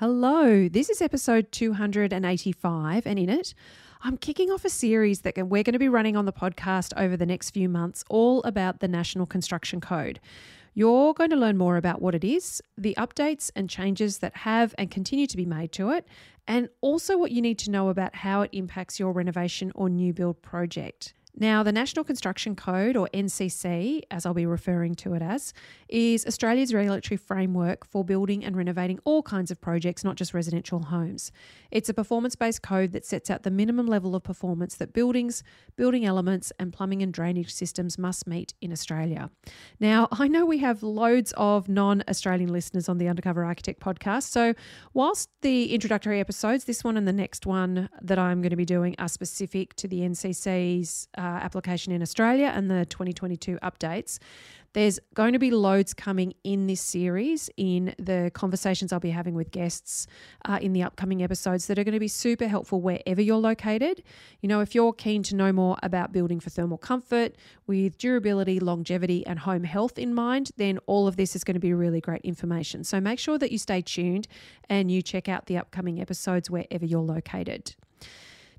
Hello, this is episode 285, and in it, I'm kicking off a series that we're going to be running on the podcast over the next few months, all about the National Construction Code. You're going to learn more about what it is, the updates and changes that have and continue to be made to it, and also what you need to know about how it impacts your renovation or new build project. Now, the National Construction Code, or NCC, as I'll be referring to it as, is Australia's regulatory framework for building and renovating all kinds of projects, not just residential homes. It's a performance based code that sets out the minimum level of performance that buildings, building elements, and plumbing and drainage systems must meet in Australia. Now, I know we have loads of non Australian listeners on the Undercover Architect podcast, so whilst the introductory episodes, this one and the next one that I'm going to be doing, are specific to the NCC's. Uh, application in Australia and the 2022 updates. There's going to be loads coming in this series in the conversations I'll be having with guests uh, in the upcoming episodes that are going to be super helpful wherever you're located. You know, if you're keen to know more about building for thermal comfort with durability, longevity, and home health in mind, then all of this is going to be really great information. So make sure that you stay tuned and you check out the upcoming episodes wherever you're located.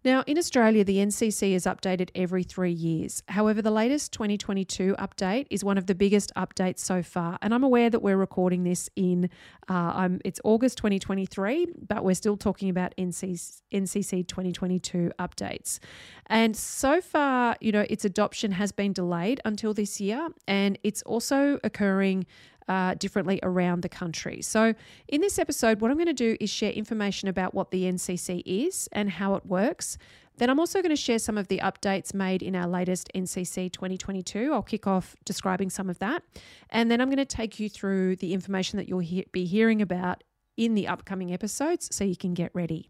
Now, in Australia, the NCC is updated every three years. However, the latest 2022 update is one of the biggest updates so far. And I'm aware that we're recording this in, uh, it's August 2023, but we're still talking about NCC, NCC 2022 updates. And so far, you know, its adoption has been delayed until this year. And it's also occurring uh, differently around the country. So, in this episode, what I'm going to do is share information about what the NCC is and how it works. Then I'm also going to share some of the updates made in our latest NCC 2022. I'll kick off describing some of that. And then I'm going to take you through the information that you'll he- be hearing about in the upcoming episodes so you can get ready.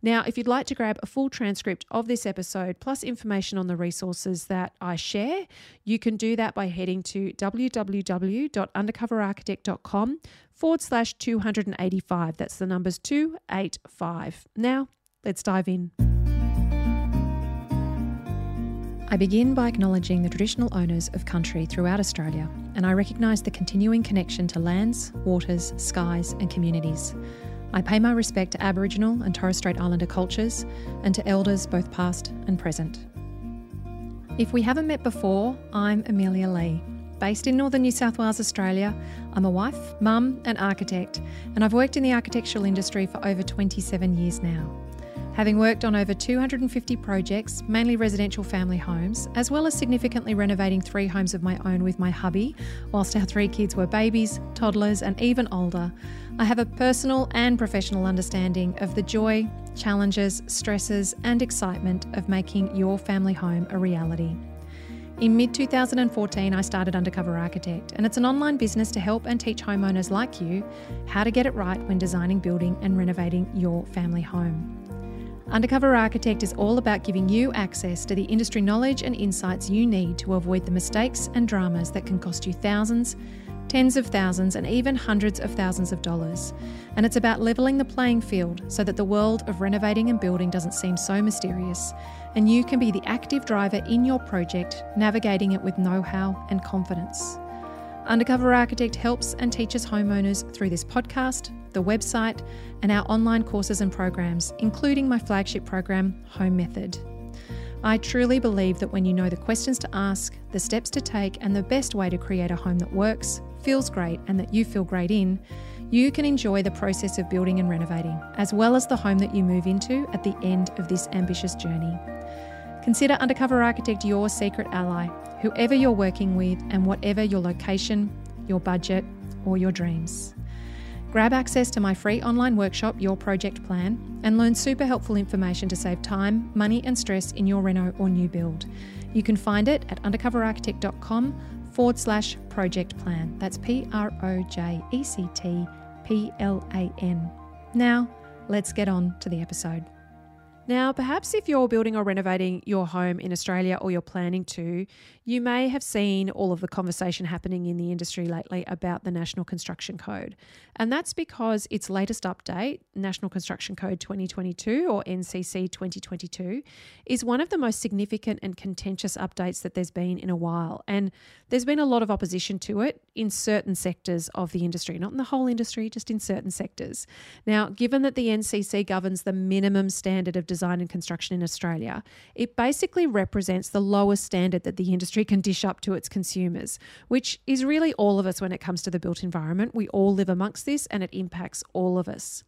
Now, if you'd like to grab a full transcript of this episode plus information on the resources that I share, you can do that by heading to www.undercoverarchitect.com forward slash 285. That's the numbers 285. Now, let's dive in. I begin by acknowledging the traditional owners of country throughout Australia, and I recognise the continuing connection to lands, waters, skies, and communities. I pay my respect to Aboriginal and Torres Strait Islander cultures and to elders both past and present. If we haven't met before, I'm Amelia Lee. Based in northern New South Wales, Australia, I'm a wife, mum, and architect, and I've worked in the architectural industry for over 27 years now. Having worked on over 250 projects, mainly residential family homes, as well as significantly renovating three homes of my own with my hubby, whilst our three kids were babies, toddlers, and even older, I have a personal and professional understanding of the joy, challenges, stresses, and excitement of making your family home a reality. In mid 2014, I started Undercover Architect, and it's an online business to help and teach homeowners like you how to get it right when designing, building, and renovating your family home. Undercover Architect is all about giving you access to the industry knowledge and insights you need to avoid the mistakes and dramas that can cost you thousands, tens of thousands, and even hundreds of thousands of dollars. And it's about levelling the playing field so that the world of renovating and building doesn't seem so mysterious, and you can be the active driver in your project, navigating it with know how and confidence. Undercover Architect helps and teaches homeowners through this podcast, the website, and our online courses and programs, including my flagship program, Home Method. I truly believe that when you know the questions to ask, the steps to take, and the best way to create a home that works, feels great, and that you feel great in, you can enjoy the process of building and renovating, as well as the home that you move into at the end of this ambitious journey. Consider Undercover Architect your secret ally, whoever you're working with, and whatever your location, your budget, or your dreams. Grab access to my free online workshop, Your Project Plan, and learn super helpful information to save time, money, and stress in your reno or new build. You can find it at undercoverarchitect.com forward slash project plan. That's P R O J E C T P L A N. Now, let's get on to the episode. Now, perhaps if you're building or renovating your home in Australia or you're planning to, you may have seen all of the conversation happening in the industry lately about the National Construction Code. And that's because its latest update, National Construction Code 2022 or NCC 2022, is one of the most significant and contentious updates that there's been in a while. And there's been a lot of opposition to it in certain sectors of the industry, not in the whole industry, just in certain sectors. Now, given that the NCC governs the minimum standard of design and construction in Australia, it basically represents the lowest standard that the industry can dish up to its consumers, which is really all of us when it comes to the built environment. We all live amongst this and it impacts all of us.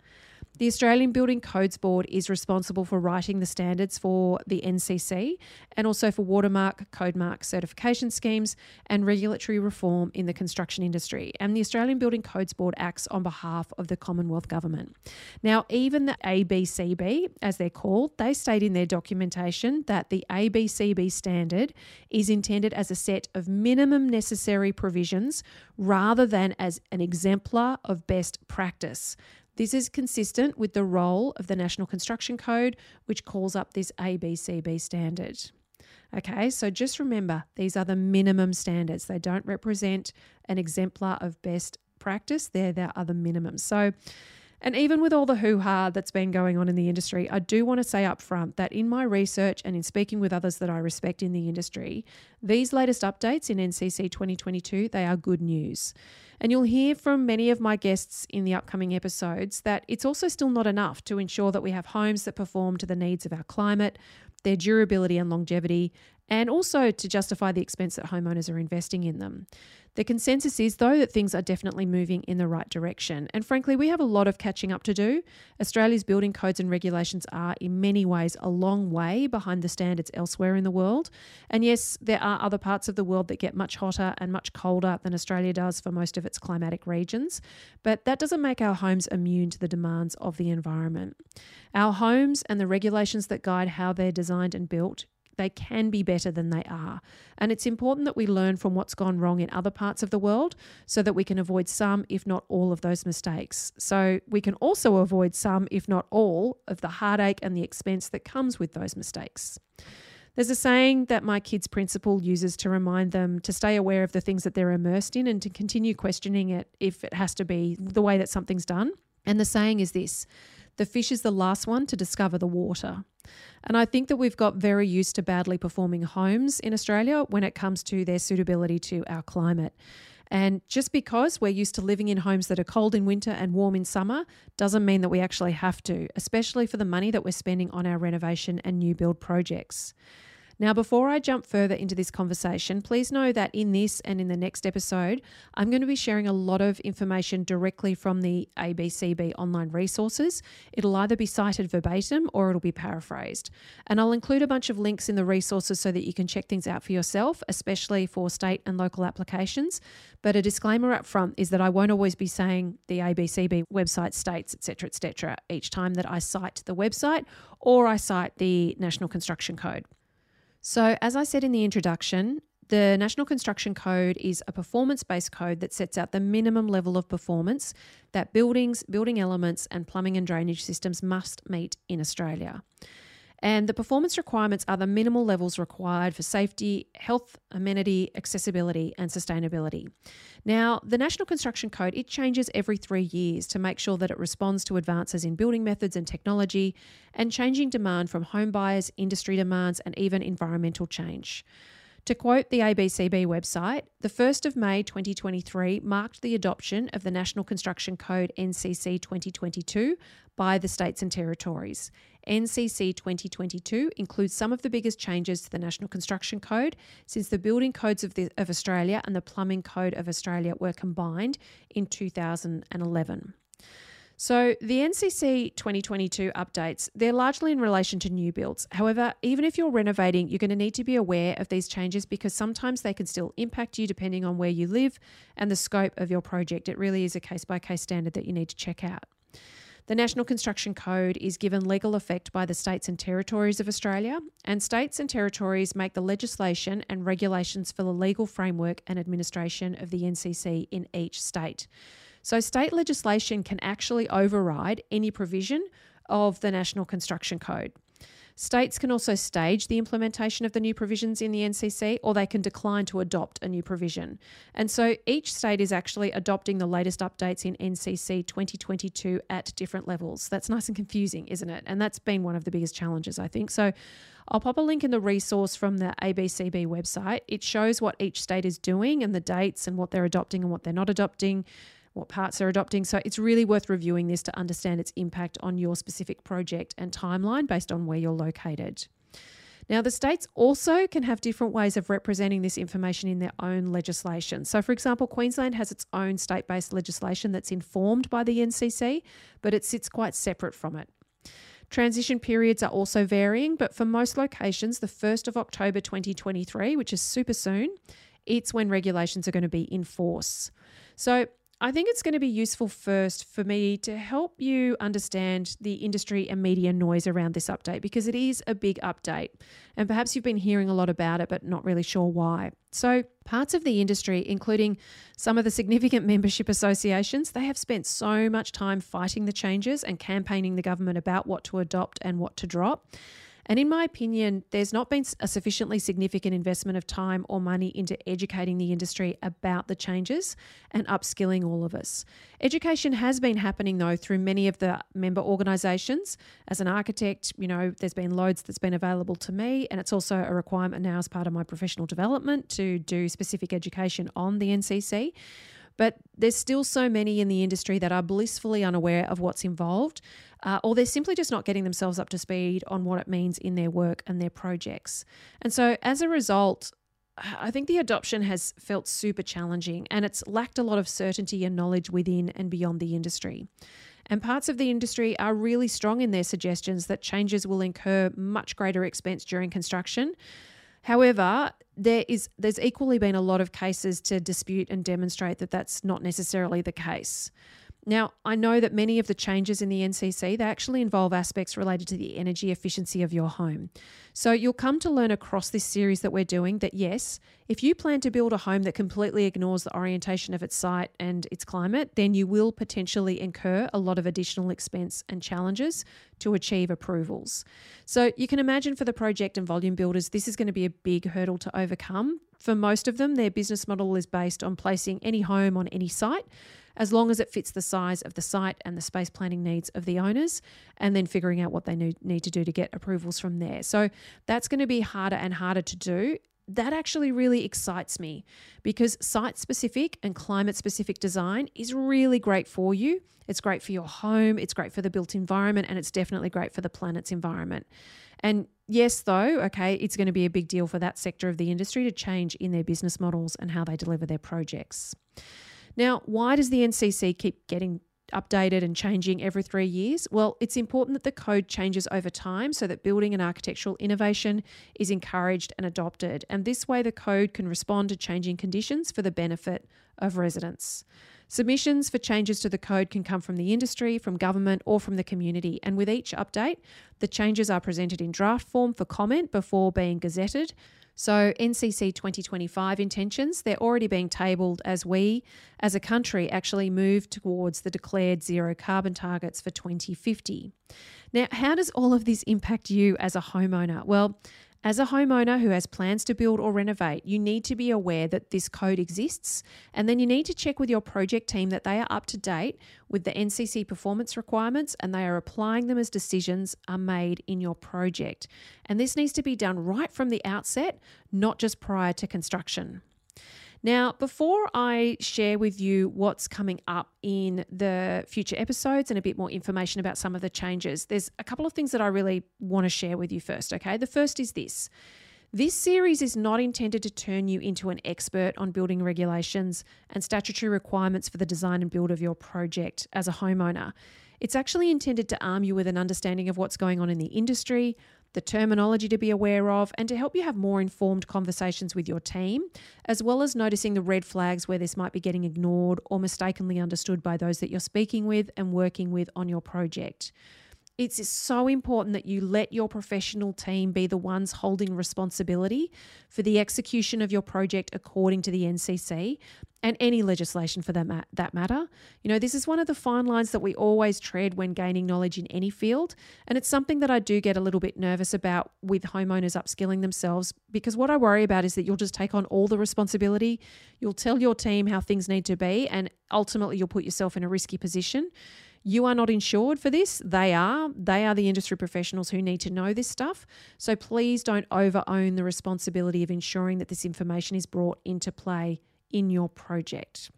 The Australian Building Codes Board is responsible for writing the standards for the NCC and also for watermark, codemark certification schemes and regulatory reform in the construction industry. And the Australian Building Codes Board acts on behalf of the Commonwealth Government. Now, even the ABCB, as they're called, they state in their documentation that the ABCB standard is intended as a set of minimum necessary provisions rather than as an exemplar of best practice. This is consistent with the role of the National Construction Code, which calls up this ABCB standard. Okay, so just remember these are the minimum standards. They don't represent an exemplar of best practice, they're the other minimums. So, and even with all the hoo ha that's been going on in the industry, I do want to say up front that in my research and in speaking with others that I respect in the industry, these latest updates in NCC 2022, they are good news. And you'll hear from many of my guests in the upcoming episodes that it's also still not enough to ensure that we have homes that perform to the needs of our climate, their durability and longevity, and also to justify the expense that homeowners are investing in them. The consensus is, though, that things are definitely moving in the right direction. And frankly, we have a lot of catching up to do. Australia's building codes and regulations are, in many ways, a long way behind the standards elsewhere in the world. And yes, there are other parts of the world that get much hotter and much colder than Australia does for most of its climatic regions. But that doesn't make our homes immune to the demands of the environment. Our homes and the regulations that guide how they're designed and built they can be better than they are. And it's important that we learn from what's gone wrong in other parts of the world so that we can avoid some, if not all, of those mistakes. So we can also avoid some, if not all, of the heartache and the expense that comes with those mistakes. There's a saying that my kids' principal uses to remind them to stay aware of the things that they're immersed in and to continue questioning it if it has to be the way that something's done. And the saying is this the fish is the last one to discover the water. And I think that we've got very used to badly performing homes in Australia when it comes to their suitability to our climate. And just because we're used to living in homes that are cold in winter and warm in summer doesn't mean that we actually have to, especially for the money that we're spending on our renovation and new build projects. Now, before I jump further into this conversation, please know that in this and in the next episode, I'm going to be sharing a lot of information directly from the ABCB online resources. It'll either be cited verbatim or it'll be paraphrased. And I'll include a bunch of links in the resources so that you can check things out for yourself, especially for state and local applications. But a disclaimer up front is that I won't always be saying the ABCB website states, etc., etc., each time that I cite the website or I cite the National Construction Code. So, as I said in the introduction, the National Construction Code is a performance based code that sets out the minimum level of performance that buildings, building elements, and plumbing and drainage systems must meet in Australia. And the performance requirements are the minimal levels required for safety, health, amenity, accessibility, and sustainability. Now, the National Construction Code, it changes every 3 years to make sure that it responds to advances in building methods and technology and changing demand from home buyers, industry demands, and even environmental change. To quote the ABCB website, the 1st of May 2023 marked the adoption of the National Construction Code NCC 2022 by the states and territories. NCC 2022 includes some of the biggest changes to the National Construction Code since the Building Codes of, the, of Australia and the Plumbing Code of Australia were combined in 2011. So the NCC 2022 updates, they're largely in relation to new builds. However, even if you're renovating, you're going to need to be aware of these changes because sometimes they can still impact you depending on where you live and the scope of your project. It really is a case by case standard that you need to check out. The National Construction Code is given legal effect by the states and territories of Australia, and states and territories make the legislation and regulations for the legal framework and administration of the NCC in each state. So, state legislation can actually override any provision of the National Construction Code. States can also stage the implementation of the new provisions in the NCC or they can decline to adopt a new provision. And so each state is actually adopting the latest updates in NCC 2022 at different levels. That's nice and confusing, isn't it? And that's been one of the biggest challenges, I think. So I'll pop a link in the resource from the ABCB website. It shows what each state is doing and the dates and what they're adopting and what they're not adopting what parts they're adopting. So it's really worth reviewing this to understand its impact on your specific project and timeline based on where you're located. Now, the states also can have different ways of representing this information in their own legislation. So, for example, Queensland has its own state based legislation that's informed by the NCC, but it sits quite separate from it. Transition periods are also varying, but for most locations, the 1st of October 2023, which is super soon, it's when regulations are going to be in force. So, I think it's going to be useful first for me to help you understand the industry and media noise around this update because it is a big update. And perhaps you've been hearing a lot about it, but not really sure why. So, parts of the industry, including some of the significant membership associations, they have spent so much time fighting the changes and campaigning the government about what to adopt and what to drop. And in my opinion, there's not been a sufficiently significant investment of time or money into educating the industry about the changes and upskilling all of us. Education has been happening though through many of the member organisations. As an architect, you know, there's been loads that's been available to me, and it's also a requirement now as part of my professional development to do specific education on the NCC. But there's still so many in the industry that are blissfully unaware of what's involved, uh, or they're simply just not getting themselves up to speed on what it means in their work and their projects. And so as a result, I think the adoption has felt super challenging and it's lacked a lot of certainty and knowledge within and beyond the industry. And parts of the industry are really strong in their suggestions that changes will incur much greater expense during construction However, there is there's equally been a lot of cases to dispute and demonstrate that that's not necessarily the case. Now, I know that many of the changes in the NCC they actually involve aspects related to the energy efficiency of your home. So, you'll come to learn across this series that we're doing that yes, if you plan to build a home that completely ignores the orientation of its site and its climate, then you will potentially incur a lot of additional expense and challenges to achieve approvals. So, you can imagine for the project and volume builders, this is going to be a big hurdle to overcome. For most of them, their business model is based on placing any home on any site as long as it fits the size of the site and the space planning needs of the owners, and then figuring out what they need to do to get approvals from there. So that's going to be harder and harder to do. That actually really excites me because site specific and climate specific design is really great for you. It's great for your home, it's great for the built environment, and it's definitely great for the planet's environment. And yes, though, okay, it's going to be a big deal for that sector of the industry to change in their business models and how they deliver their projects. Now, why does the NCC keep getting updated and changing every three years? Well, it's important that the code changes over time so that building and architectural innovation is encouraged and adopted. And this way, the code can respond to changing conditions for the benefit of residents. Submissions for changes to the code can come from the industry, from government, or from the community. And with each update, the changes are presented in draft form for comment before being gazetted. So, NCC 2025 intentions, they're already being tabled as we, as a country, actually move towards the declared zero carbon targets for 2050. Now, how does all of this impact you as a homeowner? Well, as a homeowner who has plans to build or renovate, you need to be aware that this code exists, and then you need to check with your project team that they are up to date with the NCC performance requirements and they are applying them as decisions are made in your project. And this needs to be done right from the outset, not just prior to construction. Now, before I share with you what's coming up in the future episodes and a bit more information about some of the changes, there's a couple of things that I really want to share with you first, okay? The first is this. This series is not intended to turn you into an expert on building regulations and statutory requirements for the design and build of your project as a homeowner. It's actually intended to arm you with an understanding of what's going on in the industry, the terminology to be aware of, and to help you have more informed conversations with your team, as well as noticing the red flags where this might be getting ignored or mistakenly understood by those that you're speaking with and working with on your project. It's so important that you let your professional team be the ones holding responsibility for the execution of your project according to the NCC and any legislation for that, ma- that matter. You know, this is one of the fine lines that we always tread when gaining knowledge in any field. And it's something that I do get a little bit nervous about with homeowners upskilling themselves because what I worry about is that you'll just take on all the responsibility. You'll tell your team how things need to be, and ultimately you'll put yourself in a risky position. You are not insured for this. They are. They are the industry professionals who need to know this stuff. So please don't over own the responsibility of ensuring that this information is brought into play in your project.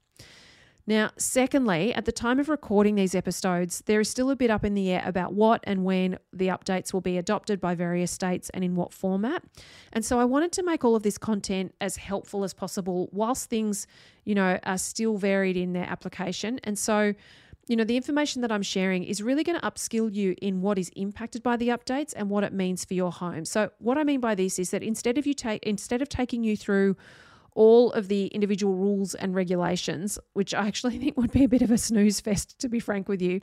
Now, secondly, at the time of recording these episodes, there is still a bit up in the air about what and when the updates will be adopted by various states and in what format. And so I wanted to make all of this content as helpful as possible whilst things, you know, are still varied in their application. And so you know, the information that I'm sharing is really going to upskill you in what is impacted by the updates and what it means for your home. So, what I mean by this is that instead of you take instead of taking you through all of the individual rules and regulations, which I actually think would be a bit of a snooze fest, to be frank with you.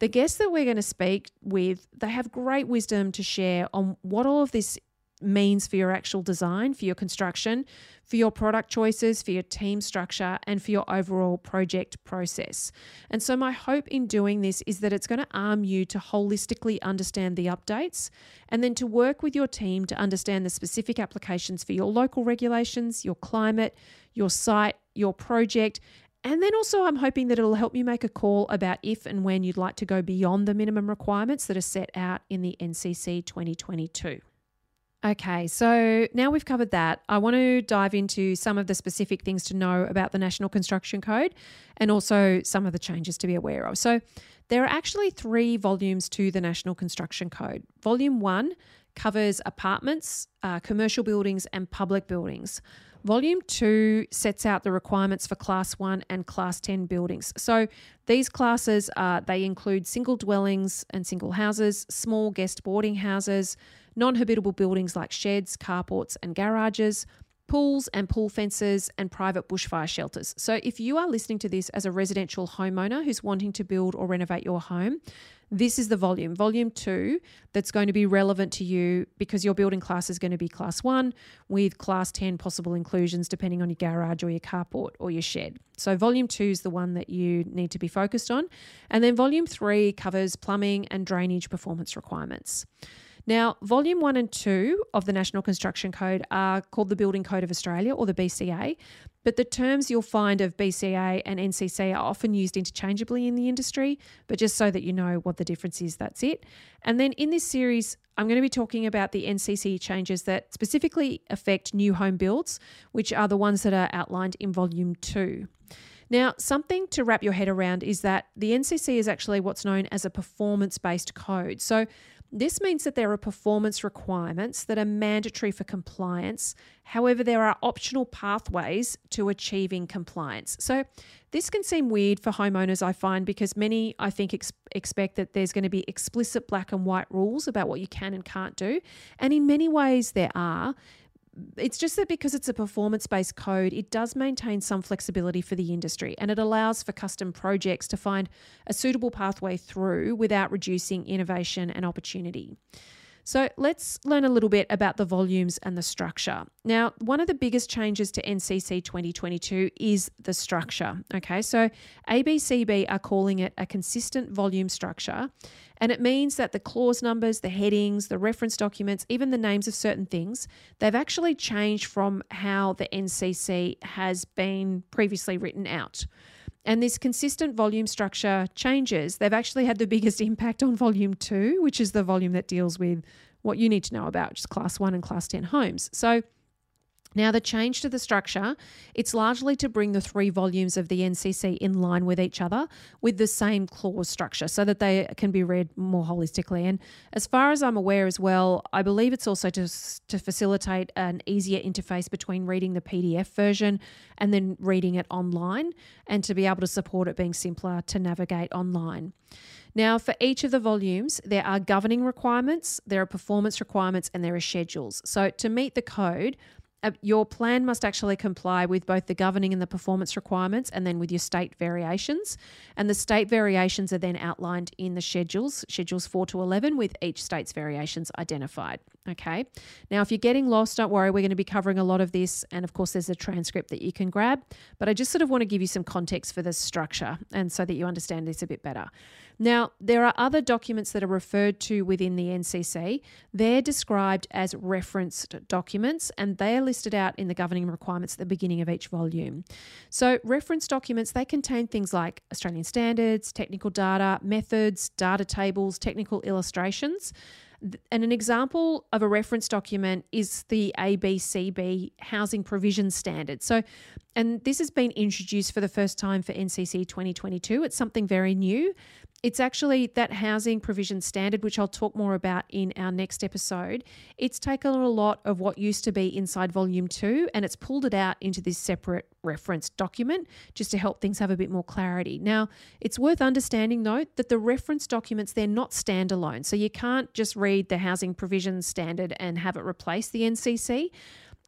The guests that we're going to speak with, they have great wisdom to share on what all of this means for your actual design, for your construction, for your product choices, for your team structure, and for your overall project process. And so, my hope in doing this is that it's going to arm you to holistically understand the updates and then to work with your team to understand the specific applications for your local regulations, your climate, your site, your project. And then also, I'm hoping that it'll help you make a call about if and when you'd like to go beyond the minimum requirements that are set out in the NCC 2022. Okay, so now we've covered that, I want to dive into some of the specific things to know about the National Construction Code and also some of the changes to be aware of. So, there are actually three volumes to the National Construction Code. Volume one covers apartments, uh, commercial buildings, and public buildings. Volume 2 sets out the requirements for Class 1 and Class 10 buildings. So these classes uh, they include single dwellings and single houses, small guest boarding houses, non-habitable buildings like sheds, carports and garages, pools and pool fences, and private bushfire shelters. So, if you are listening to this as a residential homeowner who's wanting to build or renovate your home, this is the volume, volume two, that's going to be relevant to you because your building class is going to be class one with class 10 possible inclusions depending on your garage or your carport or your shed. So, volume two is the one that you need to be focused on. And then, volume three covers plumbing and drainage performance requirements. Now, Volume 1 and 2 of the National Construction Code are called the Building Code of Australia or the BCA, but the terms you'll find of BCA and NCC are often used interchangeably in the industry, but just so that you know what the difference is, that's it. And then in this series, I'm going to be talking about the NCC changes that specifically affect new home builds, which are the ones that are outlined in Volume 2. Now, something to wrap your head around is that the NCC is actually what's known as a performance based code. So, this means that there are performance requirements that are mandatory for compliance. However, there are optional pathways to achieving compliance. So, this can seem weird for homeowners, I find, because many, I think, ex- expect that there's going to be explicit black and white rules about what you can and can't do. And in many ways, there are it's just that because it's a performance based code, it does maintain some flexibility for the industry and it allows for custom projects to find a suitable pathway through without reducing innovation and opportunity. So let's learn a little bit about the volumes and the structure. Now, one of the biggest changes to NCC 2022 is the structure. Okay, so ABCB are calling it a consistent volume structure. And it means that the clause numbers, the headings, the reference documents, even the names of certain things, they've actually changed from how the NCC has been previously written out. And this consistent volume structure changes. They've actually had the biggest impact on volume two, which is the volume that deals with what you need to know about, just class one and class 10 homes. So now, the change to the structure, it's largely to bring the three volumes of the NCC in line with each other with the same clause structure so that they can be read more holistically. And as far as I'm aware as well, I believe it's also to, to facilitate an easier interface between reading the PDF version and then reading it online and to be able to support it being simpler to navigate online. Now, for each of the volumes, there are governing requirements, there are performance requirements, and there are schedules. So, to meet the code, uh, your plan must actually comply with both the governing and the performance requirements and then with your state variations. And the state variations are then outlined in the schedules, schedules 4 to 11, with each state's variations identified. Okay. Now, if you're getting lost, don't worry. We're going to be covering a lot of this. And of course, there's a transcript that you can grab. But I just sort of want to give you some context for this structure and so that you understand this a bit better. Now, there are other documents that are referred to within the NCC. They're described as referenced documents and they are listed out in the governing requirements at the beginning of each volume. So, reference documents, they contain things like Australian standards, technical data, methods, data tables, technical illustrations. And an example of a reference document is the ABCB Housing Provision Standard. So, and this has been introduced for the first time for NCC 2022. It's something very new. It's actually that housing provision standard, which I'll talk more about in our next episode. It's taken a lot of what used to be inside volume two and it's pulled it out into this separate reference document just to help things have a bit more clarity. Now, it's worth understanding, though, that the reference documents, they're not standalone. So you can't just read the housing provision standard and have it replace the NCC.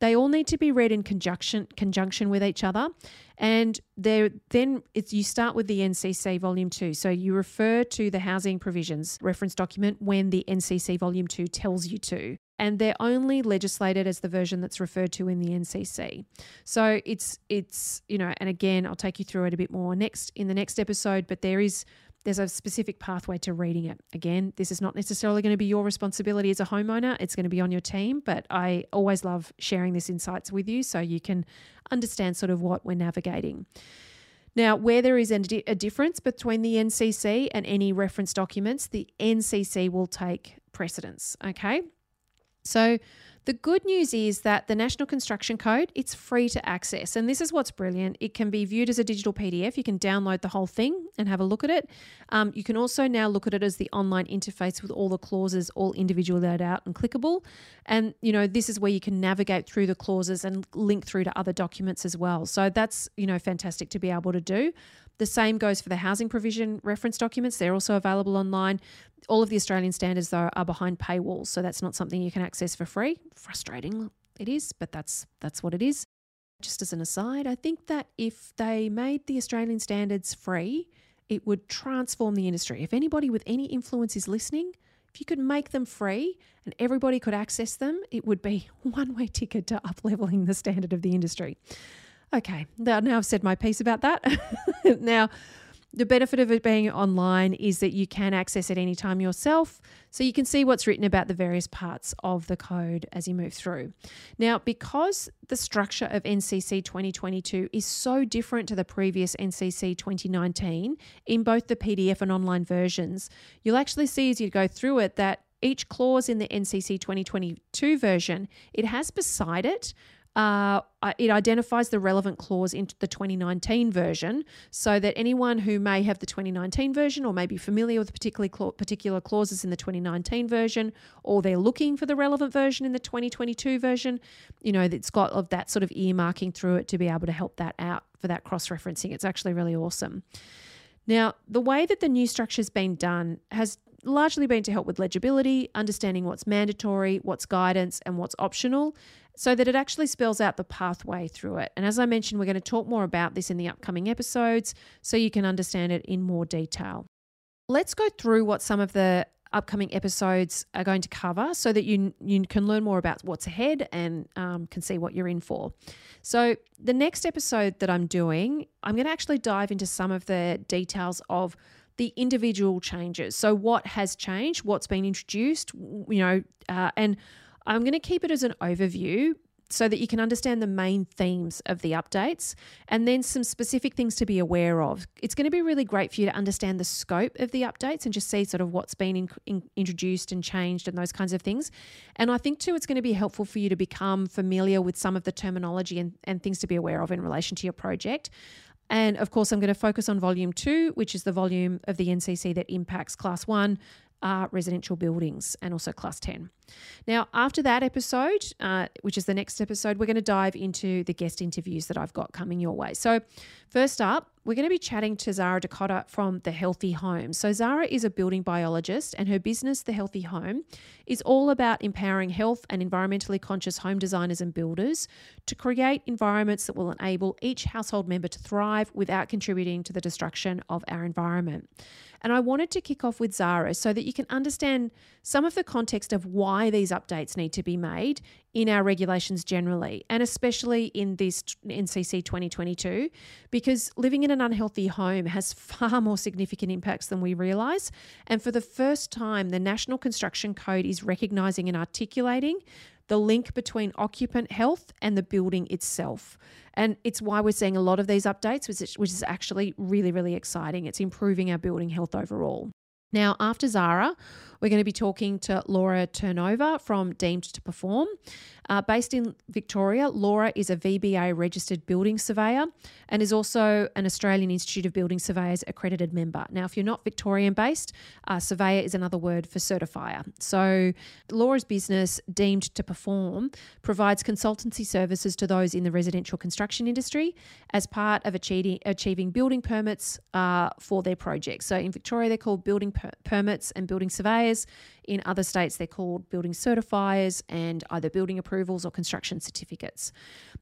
They all need to be read in conjunction conjunction with each other. And there then it's you start with the NCC volume 2. So you refer to the housing provisions reference document when the NCC volume 2 tells you to. And they're only legislated as the version that's referred to in the NCC. So it's it's you know, and again, I'll take you through it a bit more next in the next episode, but there is there's a specific pathway to reading it. Again, this is not necessarily going to be your responsibility as a homeowner, it's going to be on your team, but I always love sharing this insights with you so you can understand sort of what we're navigating. Now, where there is a, difference between the NCC and any reference documents, the NCC will take precedence, okay? So, the good news is that the National Construction Code, it's free to access. And this is what's brilliant. It can be viewed as a digital PDF. You can download the whole thing and have a look at it. Um, you can also now look at it as the online interface with all the clauses all individually laid out and clickable. And, you know, this is where you can navigate through the clauses and link through to other documents as well. So that's, you know, fantastic to be able to do. The same goes for the housing provision reference documents. They're also available online. All of the Australian standards, though, are behind paywalls, so that's not something you can access for free. Frustrating it is, but that's that's what it is. Just as an aside, I think that if they made the Australian standards free, it would transform the industry. If anybody with any influence is listening, if you could make them free and everybody could access them, it would be one way ticket to up leveling the standard of the industry. Okay, now I've said my piece about that. now, the benefit of it being online is that you can access it anytime yourself, so you can see what's written about the various parts of the code as you move through. Now, because the structure of NCC 2022 is so different to the previous NCC 2019 in both the PDF and online versions, you'll actually see as you go through it that each clause in the NCC 2022 version, it has beside it uh, it identifies the relevant clause into the 2019 version so that anyone who may have the 2019 version or may be familiar with particular, particular clauses in the 2019 version or they're looking for the relevant version in the 2022 version, you know, it's got of that sort of earmarking through it to be able to help that out for that cross referencing. It's actually really awesome. Now, the way that the new structure has been done has largely been to help with legibility, understanding what's mandatory, what's guidance, and what's optional, so that it actually spells out the pathway through it. And as I mentioned, we're going to talk more about this in the upcoming episodes so you can understand it in more detail. Let's go through what some of the upcoming episodes are going to cover so that you you can learn more about what's ahead and um, can see what you're in for. So the next episode that I'm doing, I'm going to actually dive into some of the details of the individual changes. So what has changed, what's been introduced, you know, uh, and I'm going to keep it as an overview so that you can understand the main themes of the updates and then some specific things to be aware of. It's going to be really great for you to understand the scope of the updates and just see sort of what's been in, in, introduced and changed and those kinds of things. And I think too, it's going to be helpful for you to become familiar with some of the terminology and, and things to be aware of in relation to your project. And of course, I'm going to focus on volume two, which is the volume of the NCC that impacts class one, are residential buildings and also Class 10. Now, after that episode, uh, which is the next episode, we're going to dive into the guest interviews that I've got coming your way. So, first up, we're going to be chatting to Zara Decotta from The Healthy Home. So, Zara is a building biologist, and her business, The Healthy Home, is all about empowering health and environmentally conscious home designers and builders to create environments that will enable each household member to thrive without contributing to the destruction of our environment. And I wanted to kick off with Zara so that you can understand some of the context of why these updates need to be made in our regulations generally, and especially in this NCC 2022, because living in an unhealthy home has far more significant impacts than we realise. And for the first time, the National Construction Code is recognising and articulating the link between occupant health and the building itself. And it's why we're seeing a lot of these updates, which is, which is actually really, really exciting. It's improving our building health overall. Now, after Zara, we're going to be talking to Laura Turnover from Deemed to Perform. Uh, based in Victoria, Laura is a VBA registered building surveyor and is also an Australian Institute of Building Surveyors accredited member. Now, if you're not Victorian based, uh, surveyor is another word for certifier. So, Laura's business, Deemed to Perform, provides consultancy services to those in the residential construction industry as part of achieving, achieving building permits uh, for their projects. So, in Victoria, they're called building per- permits and building surveyors. In other states, they're called building certifiers and either building approvals or construction certificates.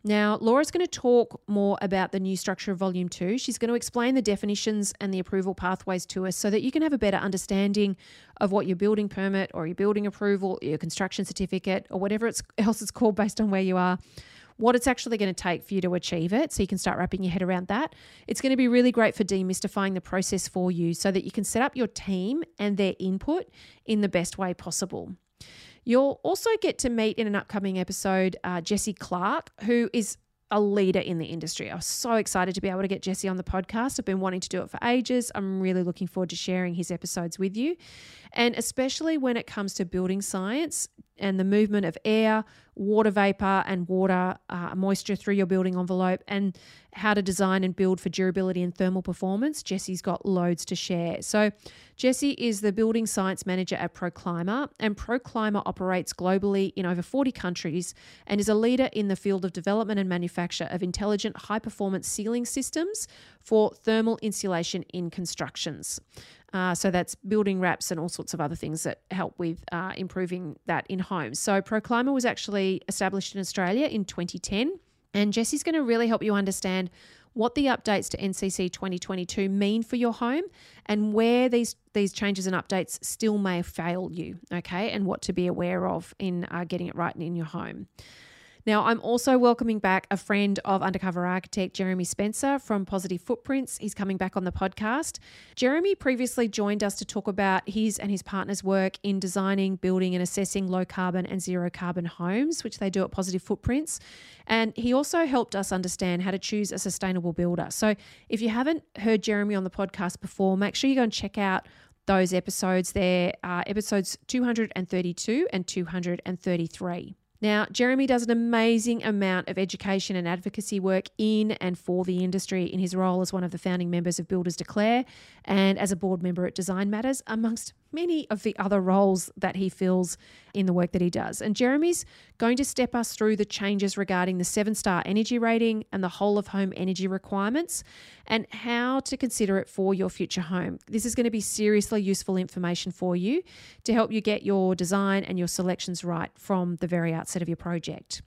Now, Laura's going to talk more about the new structure of Volume 2. She's going to explain the definitions and the approval pathways to us so that you can have a better understanding of what your building permit or your building approval, your construction certificate, or whatever else it's called based on where you are what it's actually going to take for you to achieve it so you can start wrapping your head around that. It's going to be really great for demystifying the process for you so that you can set up your team and their input in the best way possible. You'll also get to meet in an upcoming episode uh, Jesse Clark, who is a leader in the industry. I was so excited to be able to get Jesse on the podcast. I've been wanting to do it for ages. I'm really looking forward to sharing his episodes with you. And especially when it comes to building science and the movement of air, water vapor, and water uh, moisture through your building envelope, and how to design and build for durability and thermal performance, Jesse's got loads to share. So, Jesse is the building science manager at ProClima, and ProClima operates globally in over 40 countries and is a leader in the field of development and manufacture of intelligent high performance sealing systems for thermal insulation in constructions. Uh, so that's building wraps and all sorts of other things that help with uh, improving that in homes. So ProClima was actually established in Australia in 2010, and Jesse's going to really help you understand what the updates to NCC 2022 mean for your home and where these these changes and updates still may fail you, okay, and what to be aware of in uh, getting it right in your home. Now, I'm also welcoming back a friend of Undercover Architect, Jeremy Spencer from Positive Footprints. He's coming back on the podcast. Jeremy previously joined us to talk about his and his partner's work in designing, building, and assessing low carbon and zero carbon homes, which they do at Positive Footprints. And he also helped us understand how to choose a sustainable builder. So if you haven't heard Jeremy on the podcast before, make sure you go and check out those episodes. There are episodes 232 and 233. Now, Jeremy does an amazing amount of education and advocacy work in and for the industry in his role as one of the founding members of Builders Declare and as a board member at Design Matters, amongst many of the other roles that he fills in the work that he does. And Jeremy's going to step us through the changes regarding the seven star energy rating and the whole of home energy requirements and how to consider it for your future home. This is going to be seriously useful information for you to help you get your design and your selections right from the very outset of your project.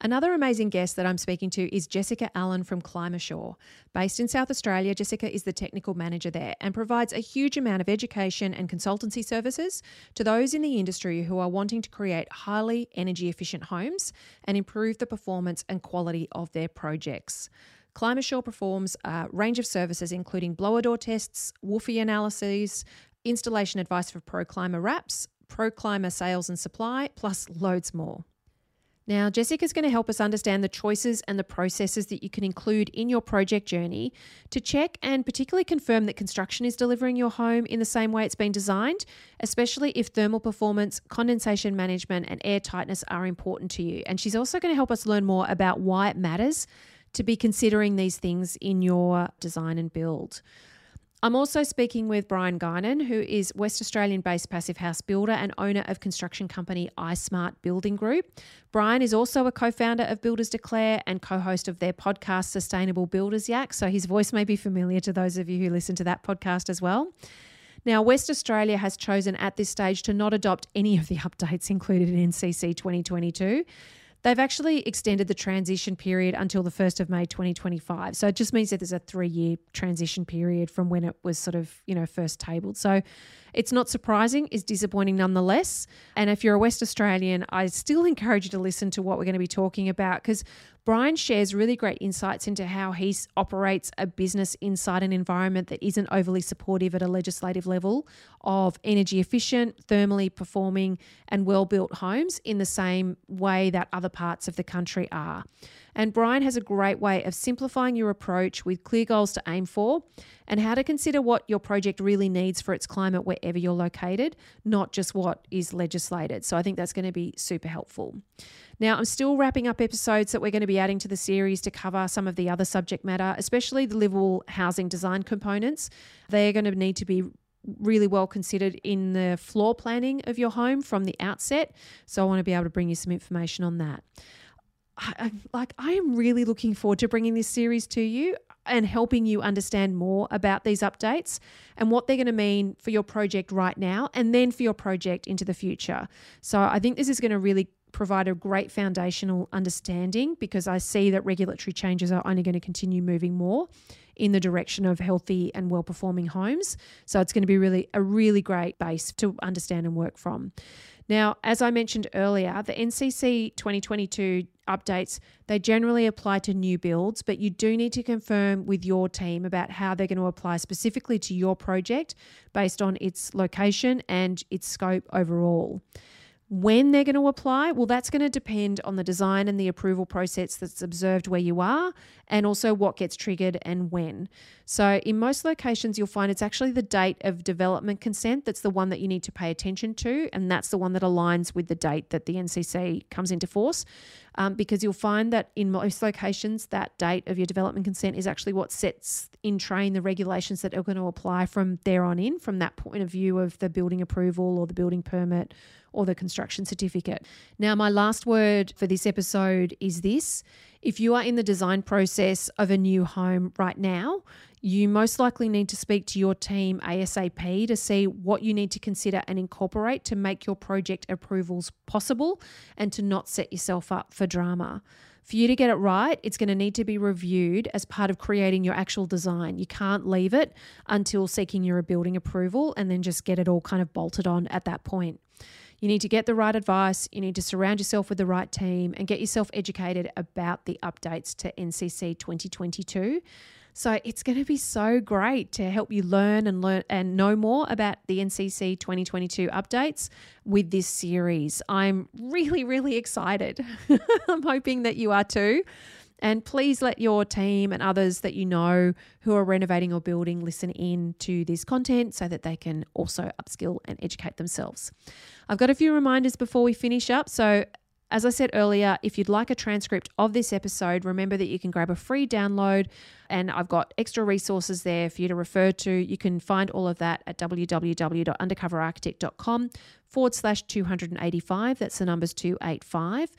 Another amazing guest that I'm speaking to is Jessica Allen from ClimaSure. Based in South Australia, Jessica is the technical manager there and provides a huge amount of education and consultancy services to those in the industry who are wanting to create highly energy efficient homes and improve the performance and quality of their projects. ClimaSure performs a range of services including blower door tests, WUFI analyses, installation advice for ProClima wraps, ProClima sales and supply, plus loads more. Now, Jessica's going to help us understand the choices and the processes that you can include in your project journey to check and particularly confirm that construction is delivering your home in the same way it's been designed, especially if thermal performance, condensation management, and air tightness are important to you. And she's also going to help us learn more about why it matters to be considering these things in your design and build. I'm also speaking with Brian Guinan, who is West Australian based passive house builder and owner of construction company iSmart Building Group. Brian is also a co founder of Builders Declare and co host of their podcast, Sustainable Builders Yak. So his voice may be familiar to those of you who listen to that podcast as well. Now, West Australia has chosen at this stage to not adopt any of the updates included in NCC 2022. They've actually extended the transition period until the 1st of May 2025. So it just means that there's a three year transition period from when it was sort of, you know, first tabled. So it's not surprising, it's disappointing nonetheless. And if you're a West Australian, I still encourage you to listen to what we're going to be talking about because Brian shares really great insights into how he operates a business inside an environment that isn't overly supportive at a legislative level of energy efficient, thermally performing, and well built homes in the same way that other parts of the country are. And Brian has a great way of simplifying your approach with clear goals to aim for and how to consider what your project really needs for its climate wherever you're located, not just what is legislated. So I think that's going to be super helpful. Now, I'm still wrapping up episodes that we're going to be adding to the series to cover some of the other subject matter, especially the livable housing design components. They're going to need to be really well considered in the floor planning of your home from the outset. So I want to be able to bring you some information on that. I, like I am really looking forward to bringing this series to you and helping you understand more about these updates and what they're going to mean for your project right now and then for your project into the future. So I think this is going to really provide a great foundational understanding because I see that regulatory changes are only going to continue moving more in the direction of healthy and well performing homes. So it's going to be really a really great base to understand and work from. Now, as I mentioned earlier, the NCC 2022 updates, they generally apply to new builds, but you do need to confirm with your team about how they're going to apply specifically to your project based on its location and its scope overall. When they're going to apply, well, that's going to depend on the design and the approval process that's observed where you are, and also what gets triggered and when. So, in most locations, you'll find it's actually the date of development consent that's the one that you need to pay attention to, and that's the one that aligns with the date that the NCC comes into force. Um, because you'll find that in most locations, that date of your development consent is actually what sets in train the regulations that are going to apply from there on in, from that point of view of the building approval or the building permit or the construction certificate. Now, my last word for this episode is this if you are in the design process of a new home right now, you most likely need to speak to your team ASAP to see what you need to consider and incorporate to make your project approvals possible and to not set yourself up for drama. For you to get it right, it's going to need to be reviewed as part of creating your actual design. You can't leave it until seeking your building approval and then just get it all kind of bolted on at that point. You need to get the right advice, you need to surround yourself with the right team, and get yourself educated about the updates to NCC 2022. So it's going to be so great to help you learn and learn and know more about the NCC 2022 updates with this series. I'm really, really excited. I'm hoping that you are too. And please let your team and others that you know who are renovating or building listen in to this content so that they can also upskill and educate themselves. I've got a few reminders before we finish up. So, as I said earlier, if you'd like a transcript of this episode, remember that you can grab a free download and I've got extra resources there for you to refer to. You can find all of that at www.undercoverarchitect.com forward slash 285. That's the numbers 285.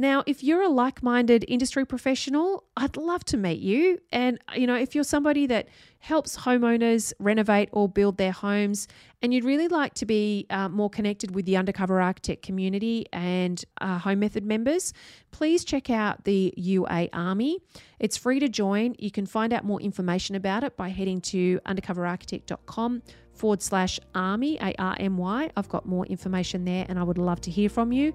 Now, if you're a like minded industry professional, I'd love to meet you. And, you know, if you're somebody that helps homeowners renovate or build their homes and you'd really like to be uh, more connected with the Undercover Architect community and uh, Home Method members, please check out the UA Army. It's free to join. You can find out more information about it by heading to undercoverarchitect.com forward slash army, A R M Y. I've got more information there and I would love to hear from you.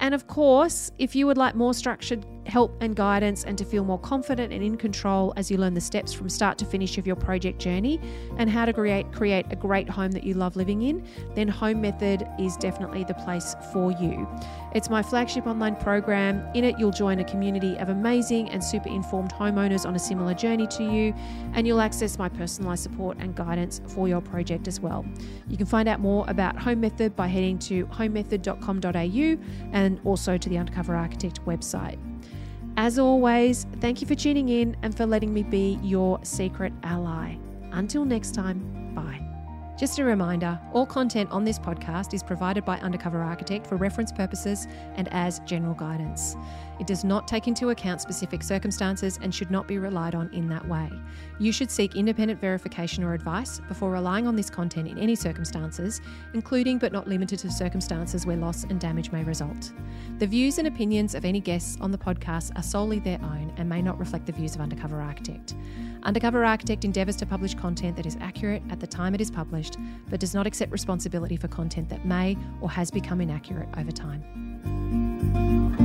And of course, if you would like more structured help and guidance and to feel more confident and in control as you learn the steps from start to finish of your project journey and how to create create a great home that you love living in, then Home Method is definitely the place for you. It's my flagship online program. In it, you'll join a community of amazing and super informed homeowners on a similar journey to you, and you'll access my personalized support and guidance for your project as well. You can find out more about Home Method by heading to homemethod.com.au and also to the Undercover Architect website. As always, thank you for tuning in and for letting me be your secret ally. Until next time, bye. Just a reminder all content on this podcast is provided by Undercover Architect for reference purposes and as general guidance. It does not take into account specific circumstances and should not be relied on in that way. You should seek independent verification or advice before relying on this content in any circumstances, including but not limited to circumstances where loss and damage may result. The views and opinions of any guests on the podcast are solely their own and may not reflect the views of Undercover Architect. Undercover Architect endeavours to publish content that is accurate at the time it is published, but does not accept responsibility for content that may or has become inaccurate over time.